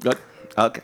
Good. Okay.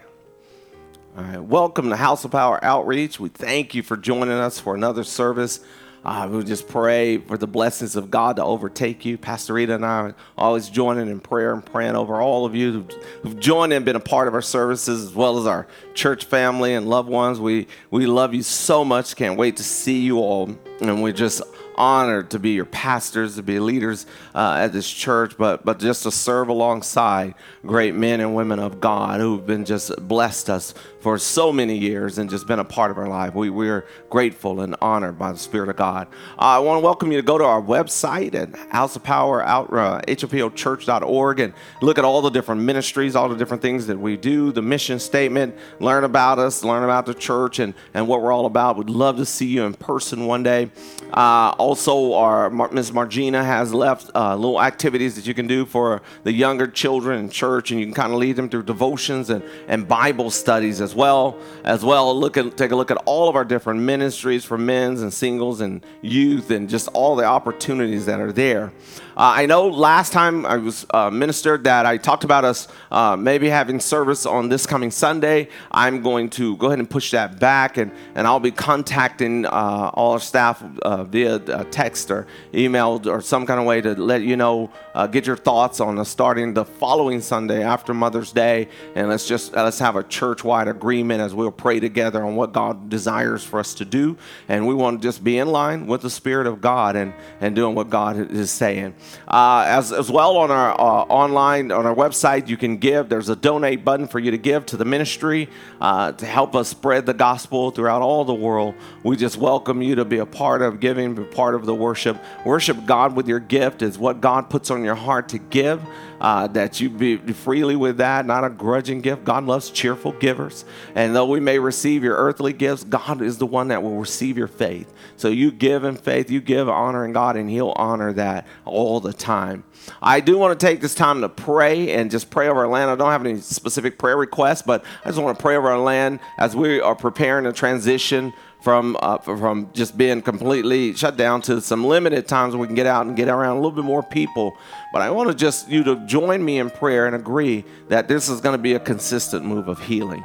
All right. Welcome to House of Power Outreach. We thank you for joining us for another service. Uh, we just pray for the blessings of God to overtake you. Pastor Rita and I are always joining in prayer and praying over all of you who've, joined and been a part of our services, as well as our church family and loved ones. We we love you so much. Can't wait to see you all, and we're just honored to be your pastors, to be leaders uh, at this church, but but just to serve alongside great men and women of God who've been just blessed us for so many years and just been a part of our life. We, we're grateful and honored by the Spirit of God. Uh, I want to welcome you to go to our website at House of Power, out, uh, HOPOchurch.org, and look at all the different ministries, all the different things that we do, the mission statement, learn about us, learn about the church and, and what we're all about. We'd love to see you in person one day. Uh, also, our Miss Margina has left uh, little activities that you can do for the younger children in church, and you can kind of lead them through devotions and, and Bible studies as well. As well, look at take a look at all of our different ministries for men's and singles and youth, and just all the opportunities that are there. Uh, I know last time I was uh, ministered that I talked about us uh, maybe having service on this coming Sunday. I'm going to go ahead and push that back, and, and I'll be contacting uh, all our staff uh, via uh, text or email or some kind of way to let you know, get your thoughts on starting the following Sunday after Mother's Day, and let's just let's have a church-wide agreement as we'll pray together on what God desires for us to do, and we want to just be in line with the Spirit of God and and doing what God is saying. Uh, as, as well on our uh, online, on our website, you can give. There's a donate button for you to give to the ministry uh, to help us spread the gospel throughout all the world. We just welcome you to be a part of giving, be part of the worship. Worship God with your gift is what God puts on your heart to give uh, that you be freely with that, not a grudging gift. God loves cheerful givers. And though we may receive your earthly gifts, God is the one that will receive your faith. So you give in faith, you give honoring God, and He'll honor that all the time. I do want to take this time to pray and just pray over our land. I don't have any specific prayer requests, but I just want to pray over our land as we are preparing a transition from uh, from just being completely shut down to some limited times we can get out and get around a little bit more people. But I want to just you to join me in prayer and agree that this is going to be a consistent move of healing.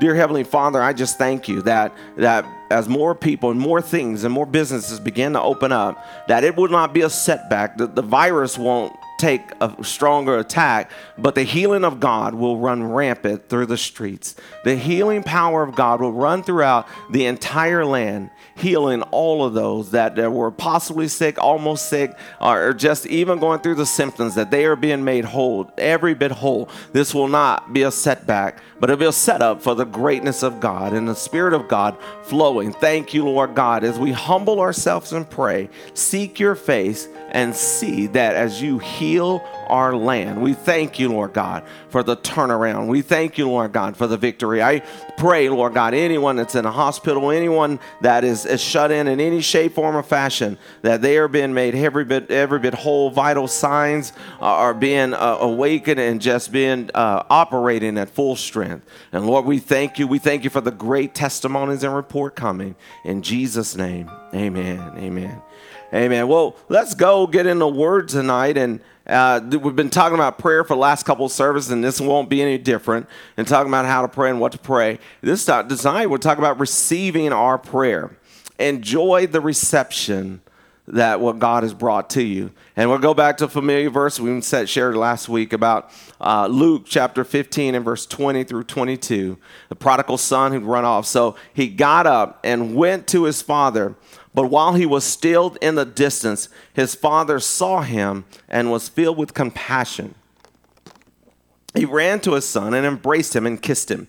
Dear Heavenly Father, I just thank you that that as more people and more things and more businesses begin to open up, that it will not be a setback. That the virus won't take a stronger attack, but the healing of God will run rampant through the streets. The healing power of God will run throughout the entire land, healing all of those that, that were possibly sick, almost sick, uh, or just even going through the symptoms, that they are being made whole, every bit whole. This will not be a setback, but it'll be a setup for the greatness of God and the Spirit of God flowing. Thank you, Lord God, as we humble ourselves and pray, seek your face and see that as you heal our land. We thank you, Lord God, for the turnaround. We thank you, Lord God, for the victory. I pray, Lord God, anyone that's in a hospital, anyone that is, is shut in in any shape, form, or fashion, that they are being made every bit, every bit whole. Vital signs are being uh, awakened and just being uh, operating at full strength. And Lord, we thank you. We thank you for the great testimonies and report coming. In Jesus' name, amen. Amen. Amen. Well, let's go get in the word tonight. And uh, we've been talking about prayer for the last couple of services, and this won't be any different. And talking about how to pray and what to pray. This design, we'll talk about receiving our prayer. Enjoy the reception that what God has brought to you. And we'll go back to a familiar verse we said, shared last week about uh, Luke chapter 15 and verse 20 through 22. The prodigal son who'd run off. So he got up and went to his father. But while he was still in the distance, his father saw him and was filled with compassion. He ran to his son and embraced him and kissed him.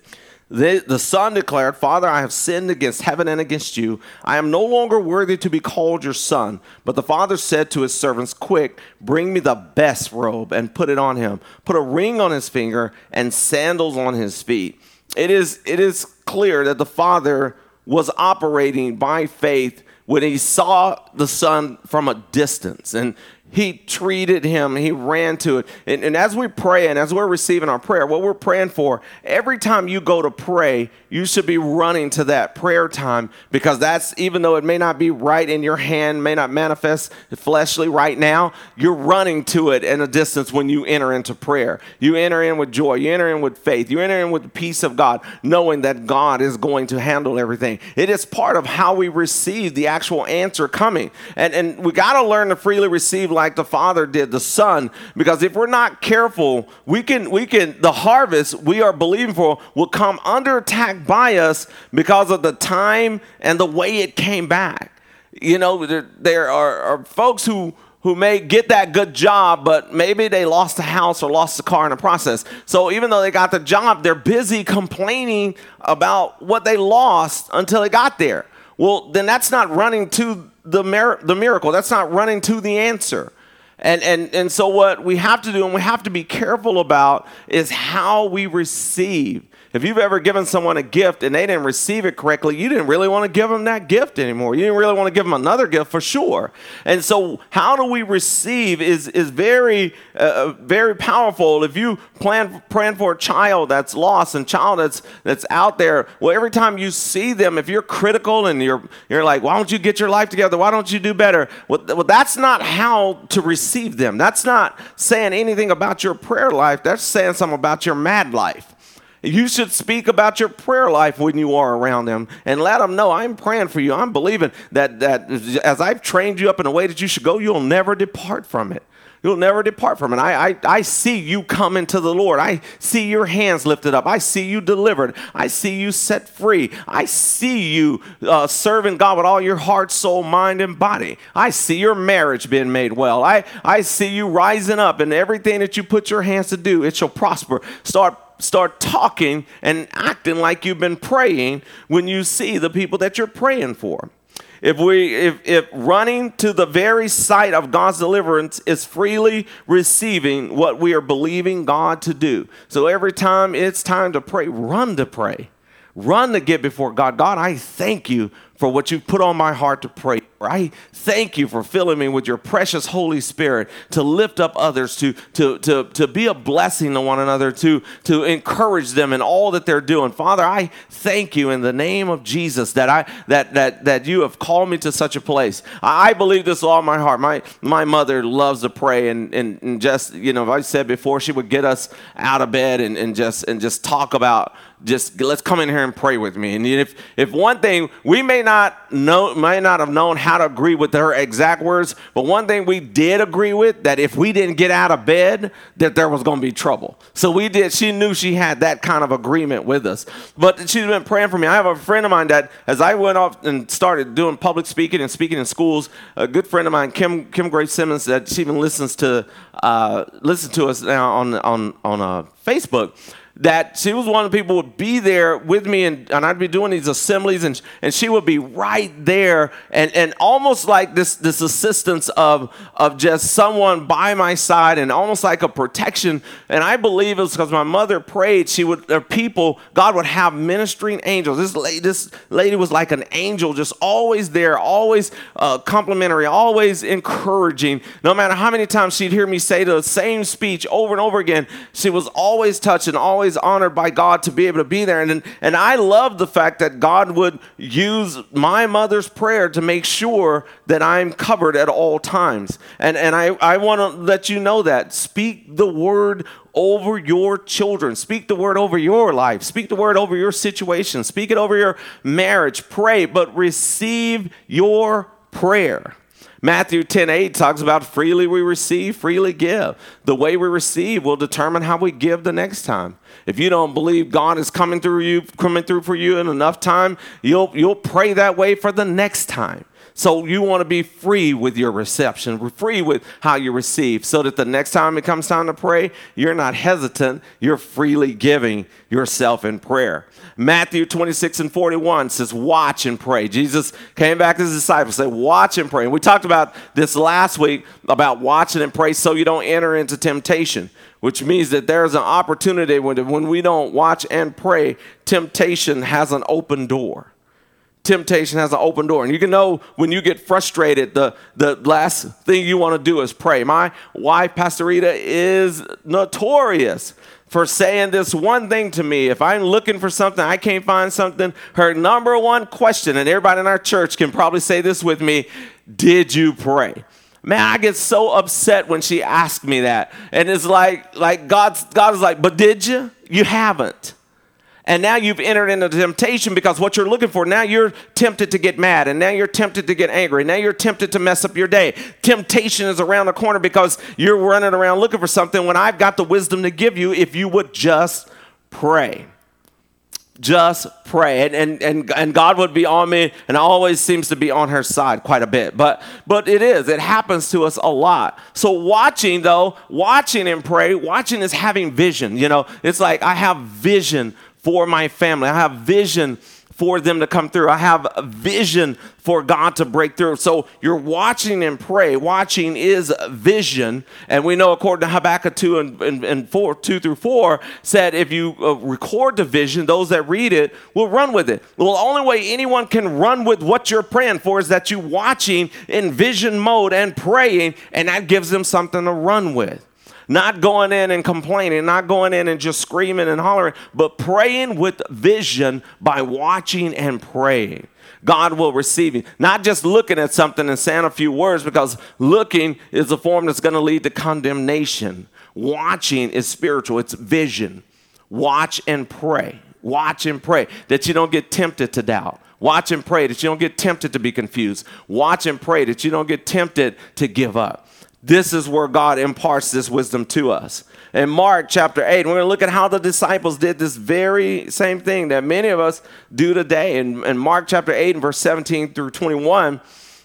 The, the son declared, Father, I have sinned against heaven and against you. I am no longer worthy to be called your son. But the father said to his servants, Quick, bring me the best robe and put it on him. Put a ring on his finger and sandals on his feet. It is, it is clear that the father was operating by faith when he saw the son from a distance. And he treated him, he ran to it. And, and, as we pray and as we're receiving our prayer, what we're praying for, every time you go to pray, you should be running to that prayer time because that's, even though it may not be right in your hand, may not manifest fleshly right now, you're running to it in a distance when you enter into prayer. You enter in with joy, you enter in with faith, you enter in with the peace of God, knowing that God is going to handle everything. It is part of how we receive the actual answer coming. And, and we got to learn to freely receive like the Father did the Son, because if we're not careful, we can, we can, the harvest we are believing for will come under attack by us because of the time and the way it came back. You know, there, there are, are folks who who may get that good job, but maybe they lost the house or lost the car in the process. So even though they got the job, they're busy complaining about what they lost until they got there. Well, then that's not running to the, the miracle. That's not running to the answer. And, and, and so, what we have to do and we have to be careful about is how we receive if you've ever given someone a gift and they didn't receive it correctly, you didn't really want to give them that gift anymore. You didn't really want to give them another gift for sure. And so, how do we receive is, is very, uh, uh very powerful. If you plan praying for a child that's lost and child that's that's out there, well, every time you see them, if you're critical and you're you're like, why don't you get your life together? Why don't you do better? Well, well that's not how to receive them. That's not saying anything about your prayer life. That's saying something about your mad life. You should speak about your prayer life when you are around them and let them know I'm praying for you. I'm believing that, that as I've trained you up in a way that you should go, you'll never depart from it. You'll never depart from it. I, I, I see you coming to the Lord. I see your hands lifted up. I see you delivered. I see you set free. I see you uh, serving God with all your heart, soul, mind, and body. I see your marriage being made well. I, I see you rising up and everything that you put your hands to do, it shall prosper. Start start talking and acting like you've been praying when you see the people that you're praying for. If we if, if running to the very site of God's deliverance is freely receiving what we are believing God to do. So every time it's time to pray, run to pray. Run to get before God. God, I thank you for what you've put on my heart to pray. I thank you for filling me with your precious Holy Spirit to lift up others, to, to, to, to be a blessing to one another, to, to encourage them in all that they're doing. Father, I thank you in the name of Jesus that, I, that, that, that you have called me to such a place. I, believe this with all my heart. My, my mother loves to pray, and, and, and just, you know, I said before, she would get us out of bed and, and, just, and just talk about just let's come in here and pray with me. And if if one thing we may not know, may not have known how to agree with her exact words, but one thing we did agree with that if we didn't get out of bed, that there was going to be trouble. So we did. She knew she had that kind of agreement with us. But she's been praying for me. I have a friend of mine that, as I went off and started doing public speaking and speaking in schools, a good friend of mine, Kim Kim Grace Simmons, that she even listens to uh, listen to us now on on on uh, Facebook that she was one of the people would be there with me and, and I'd be doing these assemblies and, and she would be right there and, and almost like this, this assistance of, of just someone by my side and almost like a protection. And I believe it was because my mother prayed, she would, there people, God would have ministering angels. This lady, this lady was like an angel, just always there, always uh, complimentary, always encouraging. No matter how many times she'd hear me say the same speech over and over again, she was always touching, always always honored by God to be able to be there. And, and I love the fact that God would use my mother's prayer to make sure that I'm covered at all times. And, and I, I want to let you know that. Speak the word over your children. Speak the word over your life. Speak the word over your situation. Speak it over your marriage. Pray, but receive your prayer. Matthew 10 8 talks about freely we receive, freely give. The way we receive will determine how we give the next time. If you don't believe God is coming through you, coming through for you in enough time, you'll you'll pray that way for the next time. So you want to be free with your reception, free with how you receive, so that the next time it comes time to pray, you're not hesitant. You're freely giving yourself in prayer. Matthew 26 and 41 says, Watch and pray. Jesus came back to his disciples, said, Watch and pray. And we talked about this last week about watching and pray so you don't enter into temptation, which means that there's an opportunity when, when we don't watch and pray, temptation has an open door. Temptation has an open door. And you can know when you get frustrated, the, the last thing you want to do is pray. My wife, Pastor Rita, is notorious for saying this one thing to me. If I'm looking for something, I can't find something, her number one question, and everybody in our church can probably say this with me Did you pray? Man, I get so upset when she asks me that. And it's like, like God's, God is like, but did you? You haven't. And now you've entered into temptation because what you're looking for, now you're tempted to get mad, and now you're tempted to get angry, now you're tempted to mess up your day. Temptation is around the corner because you're running around looking for something when I've got the wisdom to give you if you would just pray. Just pray. And, and and and god would be on me and always seems to be on her side quite a bit. But but it is. It happens to us a lot. So watching though watching and pray watching is having vision you know. It's like i have vision for my family. I have vision for them to come through. I have a vision for God to break through. So you're watching and pray. Watching is vision. And we know, according to Habakkuk 2 and, and, and 4, 2 through 4, said if you uh, record the vision, those that read it will run with it. Well, the only way anyone can run with what you're praying for is that you're watching in vision mode and praying, and that gives them something to run with. Not going in and complaining, not going in and just screaming and hollering, but praying with vision by watching and praying. God will receive you. Not just looking at something and saying a few words, because looking is a form that's going to lead to condemnation. Watching is spiritual, it's vision. Watch and pray. Watch and pray that you don't get tempted to doubt. Watch and pray that you don't get tempted to be confused. Watch and pray that you don't get tempted to give up. This is where God imparts this wisdom to us. In Mark chapter 8, we're going to look at how the disciples did this very same thing that many of us do today. In, in Mark chapter 8 and verse 17 through 21,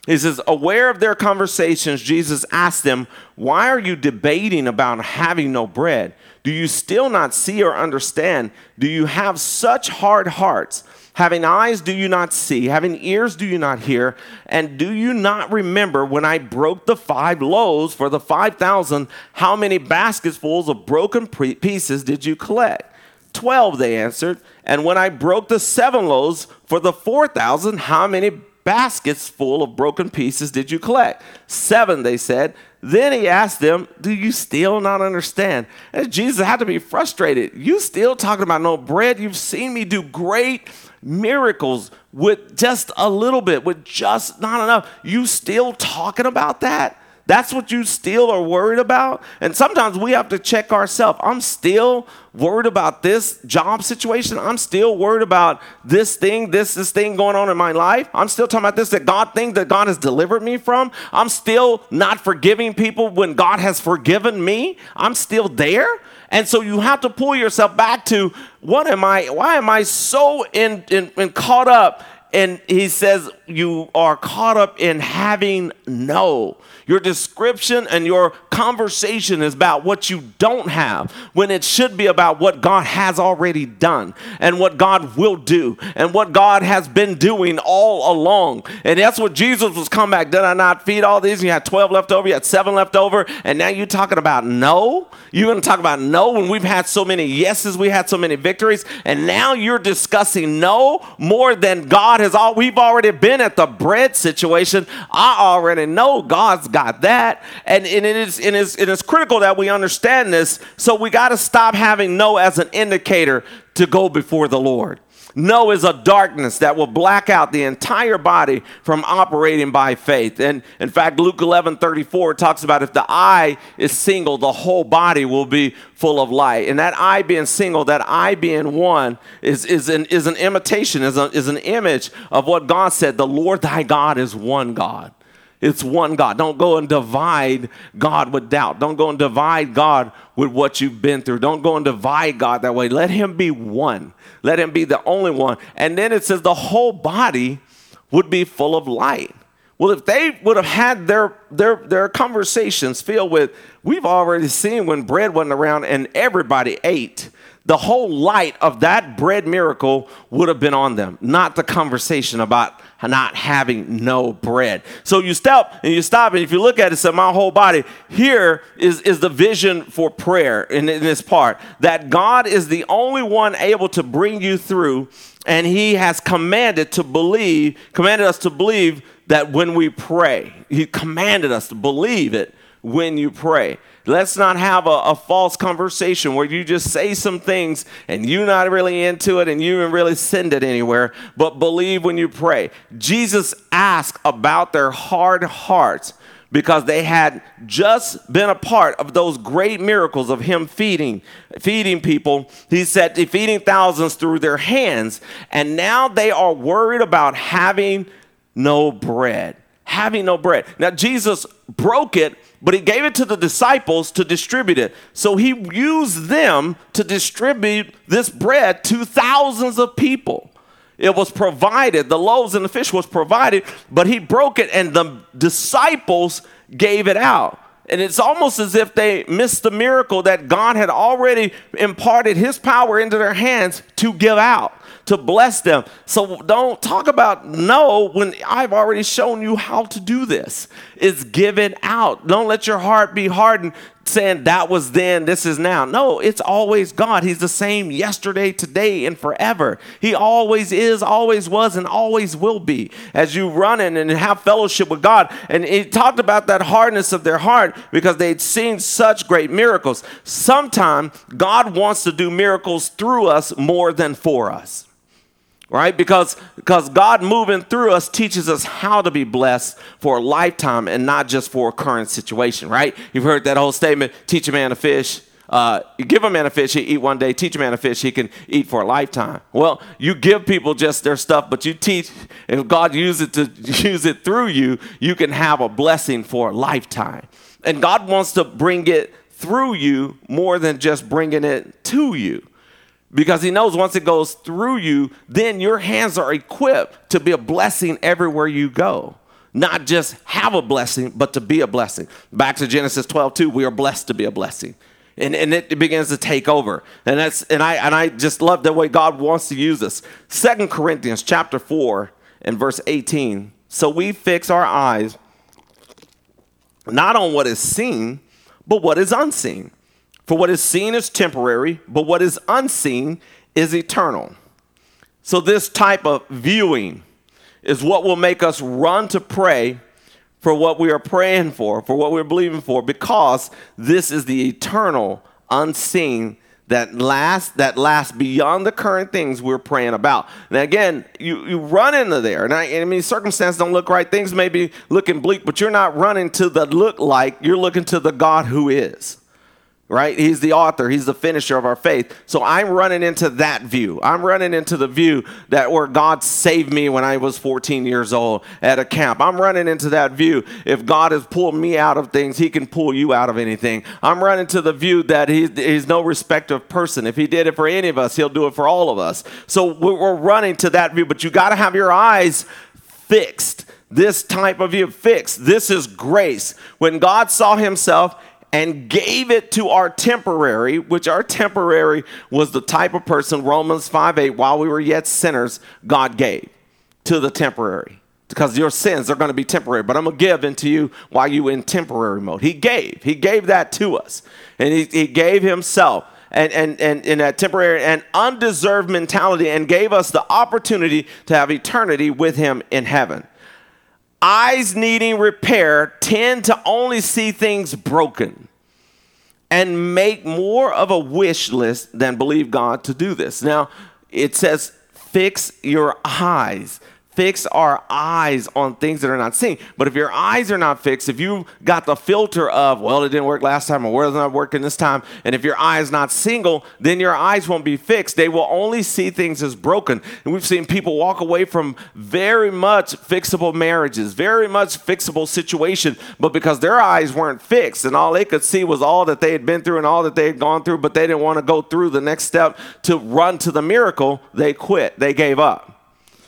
he says, Aware of their conversations, Jesus asked them, Why are you debating about having no bread? Do you still not see or understand? Do you have such hard hearts? Having eyes, do you not see? Having ears, do you not hear? And do you not remember when I broke the five loaves for the 5,000? How many basketsfuls of broken pieces did you collect? Twelve, they answered. And when I broke the seven loaves for the 4,000, how many baskets full of broken pieces did you collect? Seven, they said. Then he asked them, Do you still not understand? And Jesus had to be frustrated. You still talking about no bread? You've seen me do great miracles with just a little bit, with just not enough. You still talking about that? That's what you still are worried about? And sometimes we have to check ourselves. I'm still worried about this job situation. I'm still worried about this thing, this this thing going on in my life. I'm still talking about this that God thing that God has delivered me from. I'm still not forgiving people when God has forgiven me. I'm still there. And so you have to pull yourself back to what am I, why am I so in, in, in caught up? And he says, You are caught up in having no. Your description and your conversation is about what you don't have when it should be about what God has already done and what God will do and what God has been doing all along. And that's what Jesus was come back. Did I not feed all these? You had 12 left over, you had seven left over, and now you're talking about no? You're going to talk about no when we've had so many yeses, we had so many victories, and now you're discussing no more than God has all. We've already been at the bread situation. I already know God's got that. And, and it, is, it, is, it is critical that we understand this. So we got to stop having no as an indicator to go before the Lord. No is a darkness that will black out the entire body from operating by faith. And in fact, Luke 11 34 talks about if the eye is single, the whole body will be full of light. And that eye being single, that eye being one, is, is, an, is an imitation, is, a, is an image of what God said the Lord thy God is one God. It's one God. Don't go and divide God with doubt. Don't go and divide God with what you've been through. Don't go and divide God that way. Let Him be one. Let Him be the only one. And then it says the whole body would be full of light. Well, if they would have had their, their, their conversations filled with, we've already seen when bread wasn't around and everybody ate, the whole light of that bread miracle would have been on them, not the conversation about not having no bread. So you stop and you stop, and if you look at it, say, my whole body, here is, is the vision for prayer in, in this part that God is the only one able to bring you through, and He has commanded to believe, commanded us to believe that when we pray, He commanded us to believe it when you pray. Let's not have a, a, false conversation where you just say some things and you're not really into it and you didn't really send it anywhere, but believe when you pray. Jesus asked about their hard hearts because they had just been a part of those great miracles of him feeding feeding people he said feeding thousands through their hands and now they are worried about having no bread having no bread now jesus broke it but he gave it to the disciples to distribute it. So he used them to distribute this bread to thousands of people. It was provided, the loaves and the fish was provided, but he broke it and the disciples gave it out. And it's almost as if they missed the miracle that God had already imparted his power into their hands to give out to bless them. So don't talk about no when I've already shown you how to do this. It's given out. Don't let your heart be hardened saying that was then, this is now. No, it's always God. He's the same yesterday, today, and forever. He always is, always was, and always will be. As you run in and have fellowship with God. And he talked about that hardness of their heart because they'd seen such great miracles. Sometimes God wants to do miracles through us more than for us right because because god moving through us teaches us how to be blessed for a lifetime and not just for a current situation right you've heard that whole statement teach a man to fish uh, give a man a fish, he eat one day. Teach a man a fish, he can eat for a lifetime. Well, you give people just their stuff, but you teach. If God uses it to use it through you, you can have a blessing for a lifetime. And God wants to bring it through you more than just bringing it to you because he knows once it goes through you, then your hands are equipped to be a blessing everywhere you go. Not just have a blessing, but to be a blessing. Back to Genesis 12, 2, we are blessed to be a blessing. And, and it begins to take over. And that's and I and I just love the way God wants to use us. Second Corinthians chapter 4 and verse 18. So we fix our eyes not on what is seen, but what is unseen. For what is seen is temporary, but what is unseen is eternal. So, this type of viewing is what will make us run to pray for what we are praying for, for what we're believing for, because this is the eternal, unseen that lasts that lasts beyond the current things we're praying about. And again, you, you run into there. And I, I mean, circumstances don't look right. Things may be looking bleak, but you're not running to the look like. You're looking to the God who is right? He's the author, he's the finisher of our faith. So I'm running into that view. I'm running into the view that where God saved me when I was 14 years old at a camp. I'm running into that view. If God has pulled me out of things, he can pull you out of anything. I'm running to the view that he's, he's no of person. If he did it for any of us, he'll do it for all of us. So we're running to that view, but you got to have your eyes fixed. This type of view fixed. This is grace. When God saw himself, and gave it to our temporary, which our temporary was the type of person, Romans 5 8, while we were yet sinners, God gave to the temporary. Because your sins are going to be temporary, but I'm going to give into you while you in temporary mode. He gave. He gave that to us. And he, he gave himself and, and, and in that temporary and undeserved mentality and gave us the opportunity to have eternity with him in heaven eyes needing repair tend to only see things broken and make more of a wish list than believe God to do this. Now, it says, fix your eyes fix our eyes on things that are not seen. But if your eyes are not fixed, if you've got the filter of, well, it didn't work last time or well, it's not working this time, and if your eye is not single, then your eyes won't be fixed. They will only see things as broken. And we've seen people walk away from very much fixable marriages, very much fixable situations, but because their eyes weren't fixed and all they could see was all that they had been through and all that they had gone through, but they didn't want to go through the next step to run to the miracle, they quit. They gave up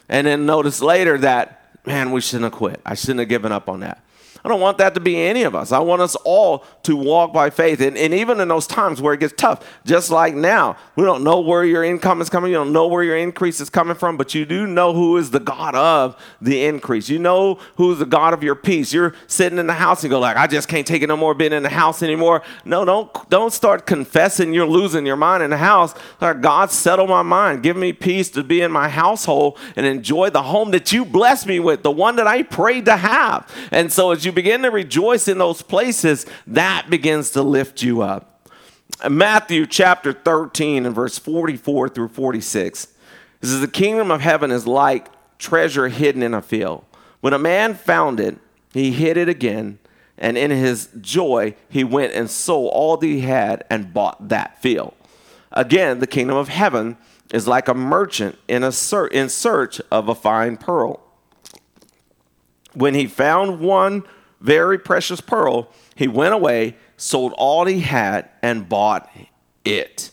and then notice later that, man, we shouldn't have quit. I shouldn't have given up on that. I don't want that to be any of us. I want us all to walk by faith. And, and even in those times where it gets tough, just like now, we don't know where your income is coming. You don't know where your increase is coming from, but you do know who is the God of the increase. You know who's the God of your peace. You're sitting in the house and go like, I just can't take it no more being in the house anymore. No, don't don't start confessing you're losing your mind in the house. Like, God, settle my mind. Give me peace to be in my household and enjoy the home that you blessed me with, the one that I prayed to have. And so as you begin to rejoice in those places, that begins to lift you up. Matthew chapter 13 and verse 44 through 46. This is the kingdom of heaven is like treasure hidden in a field. When a man found it, he hid it again, and in his joy, he went and sold all that he had and bought that field. Again, the kingdom of heaven is like a merchant in, a ser- in search of a fine pearl. When he found one very precious pearl, he went away, sold all he had, and bought it.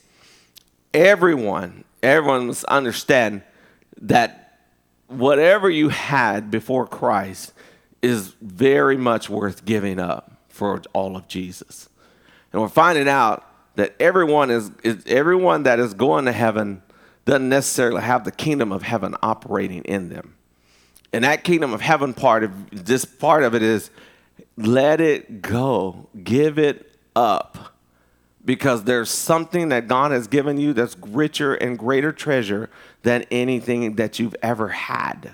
Everyone, everyone must understand that whatever you had before Christ is very much worth giving up for all of Jesus. And we're finding out that everyone is, is everyone that is going to heaven doesn't necessarily have the kingdom of heaven operating in them. And that kingdom of heaven part of this part of it is let it go, give it up. Because there's something that God has given you that's richer and greater treasure than anything that you've ever had.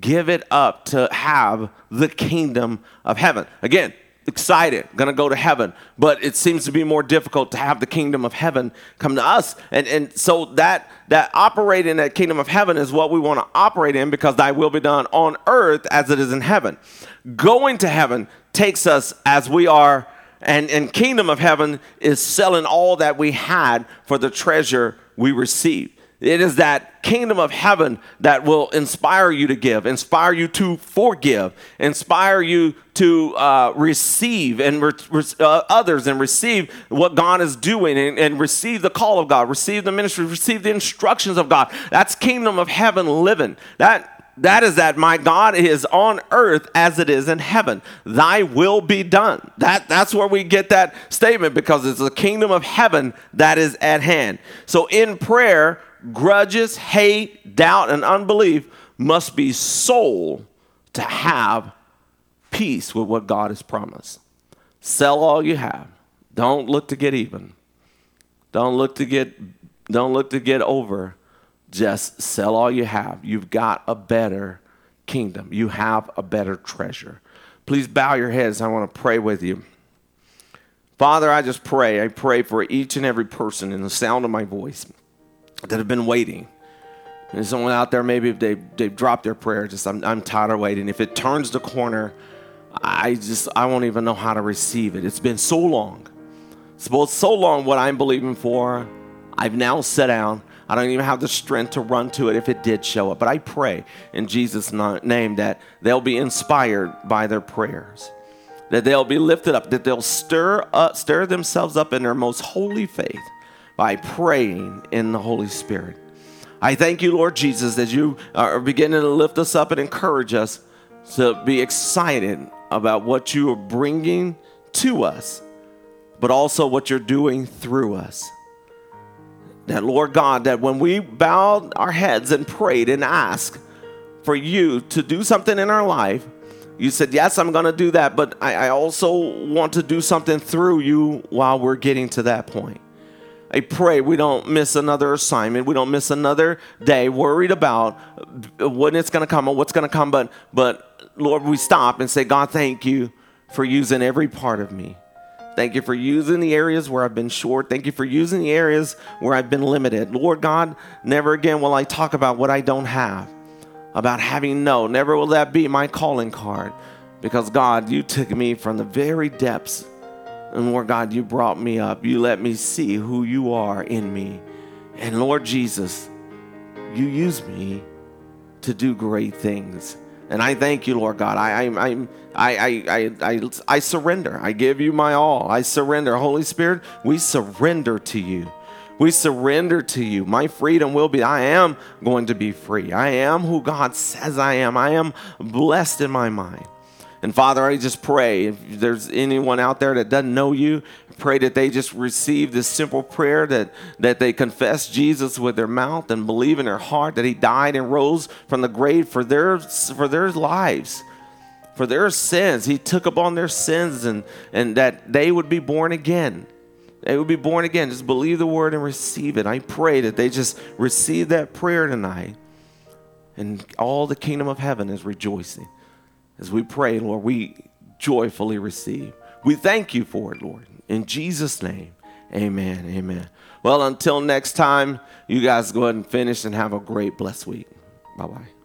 Give it up to have the kingdom of heaven. Again, excited, gonna go to heaven, but it seems to be more difficult to have the kingdom of heaven come to us. And and so that that operating that kingdom of heaven is what we want to operate in because thy will be done on earth as it is in heaven. Going to heaven takes us as we are and, and kingdom of heaven is selling all that we had for the treasure we received. It is that kingdom of heaven that will inspire you to give, inspire you to forgive, inspire you to uh, receive and re- uh, others and receive what God is doing and, and receive the call of God, receive the ministry, receive the instructions of God. That's kingdom of heaven living. That that is that my God is on earth as it is in heaven. Thy will be done. That, that's where we get that statement because it's the kingdom of heaven that is at hand. So in prayer, grudges, hate, doubt, and unbelief must be sold to have peace with what God has promised. Sell all you have. Don't look to get even. Don't look to get don't look to get over. Just sell all you have. You've got a better kingdom. You have a better treasure. Please bow your heads. I want to pray with you. Father, I just pray. I pray for each and every person in the sound of my voice that have been waiting. There's someone out there, maybe if they, they've dropped their prayer, just I'm, I'm tired of waiting. If it turns the corner, I just, I won't even know how to receive it. It's been so long. It's been so long what I'm believing for. I've now sat down. I don't even have the strength to run to it if it did show up. But I pray in Jesus' name that they'll be inspired by their prayers, that they'll be lifted up, that they'll stir up, stir themselves up in their most holy faith by praying in the Holy Spirit. I thank you, Lord Jesus, that you are beginning to lift us up and encourage us to be excited about what you are bringing to us, but also what you're doing through us. That, Lord God, that when we bowed our heads and prayed and asked for you to do something in our life, you said, Yes, I'm going to do that, but I, I also want to do something through you while we're getting to that point. I pray we don't miss another assignment. We don't miss another day worried about when it's going to come or what's going to come. But, but Lord, we stop and say, God, thank you for using every part of me. Thank you for using the areas where I've been short. Thank you for using the areas where I've been limited. Lord God, never again will I talk about what I don't have, about having no. Never will that be my calling card. Because God, you took me from the very depths and Lord God, you brought me up. You let me see who you are in me. And Lord Jesus, you use me to do great things. And I thank you, Lord God. I, I, I, I, I, I, I surrender. I give you my all. I surrender. Holy Spirit, we surrender to you. We surrender to you. My freedom will be, I am going to be free. I am who God says I am. I am blessed in my mind. And Father, I just pray if there's anyone out there that doesn't know you, pray that they just receive this simple prayer that, that they confess Jesus with their mouth and believe in their heart that he died and rose from the grave for their, for their lives, for their sins. He took upon their sins and, and that they would be born again. They would be born again. Just believe the word and receive it. I pray that they just receive that prayer tonight. And all the kingdom of heaven is rejoicing. As we pray, Lord, we joyfully receive. We thank you for it, Lord. In Jesus' name, amen. Amen. Well, until next time, you guys go ahead and finish and have a great, blessed week. Bye bye.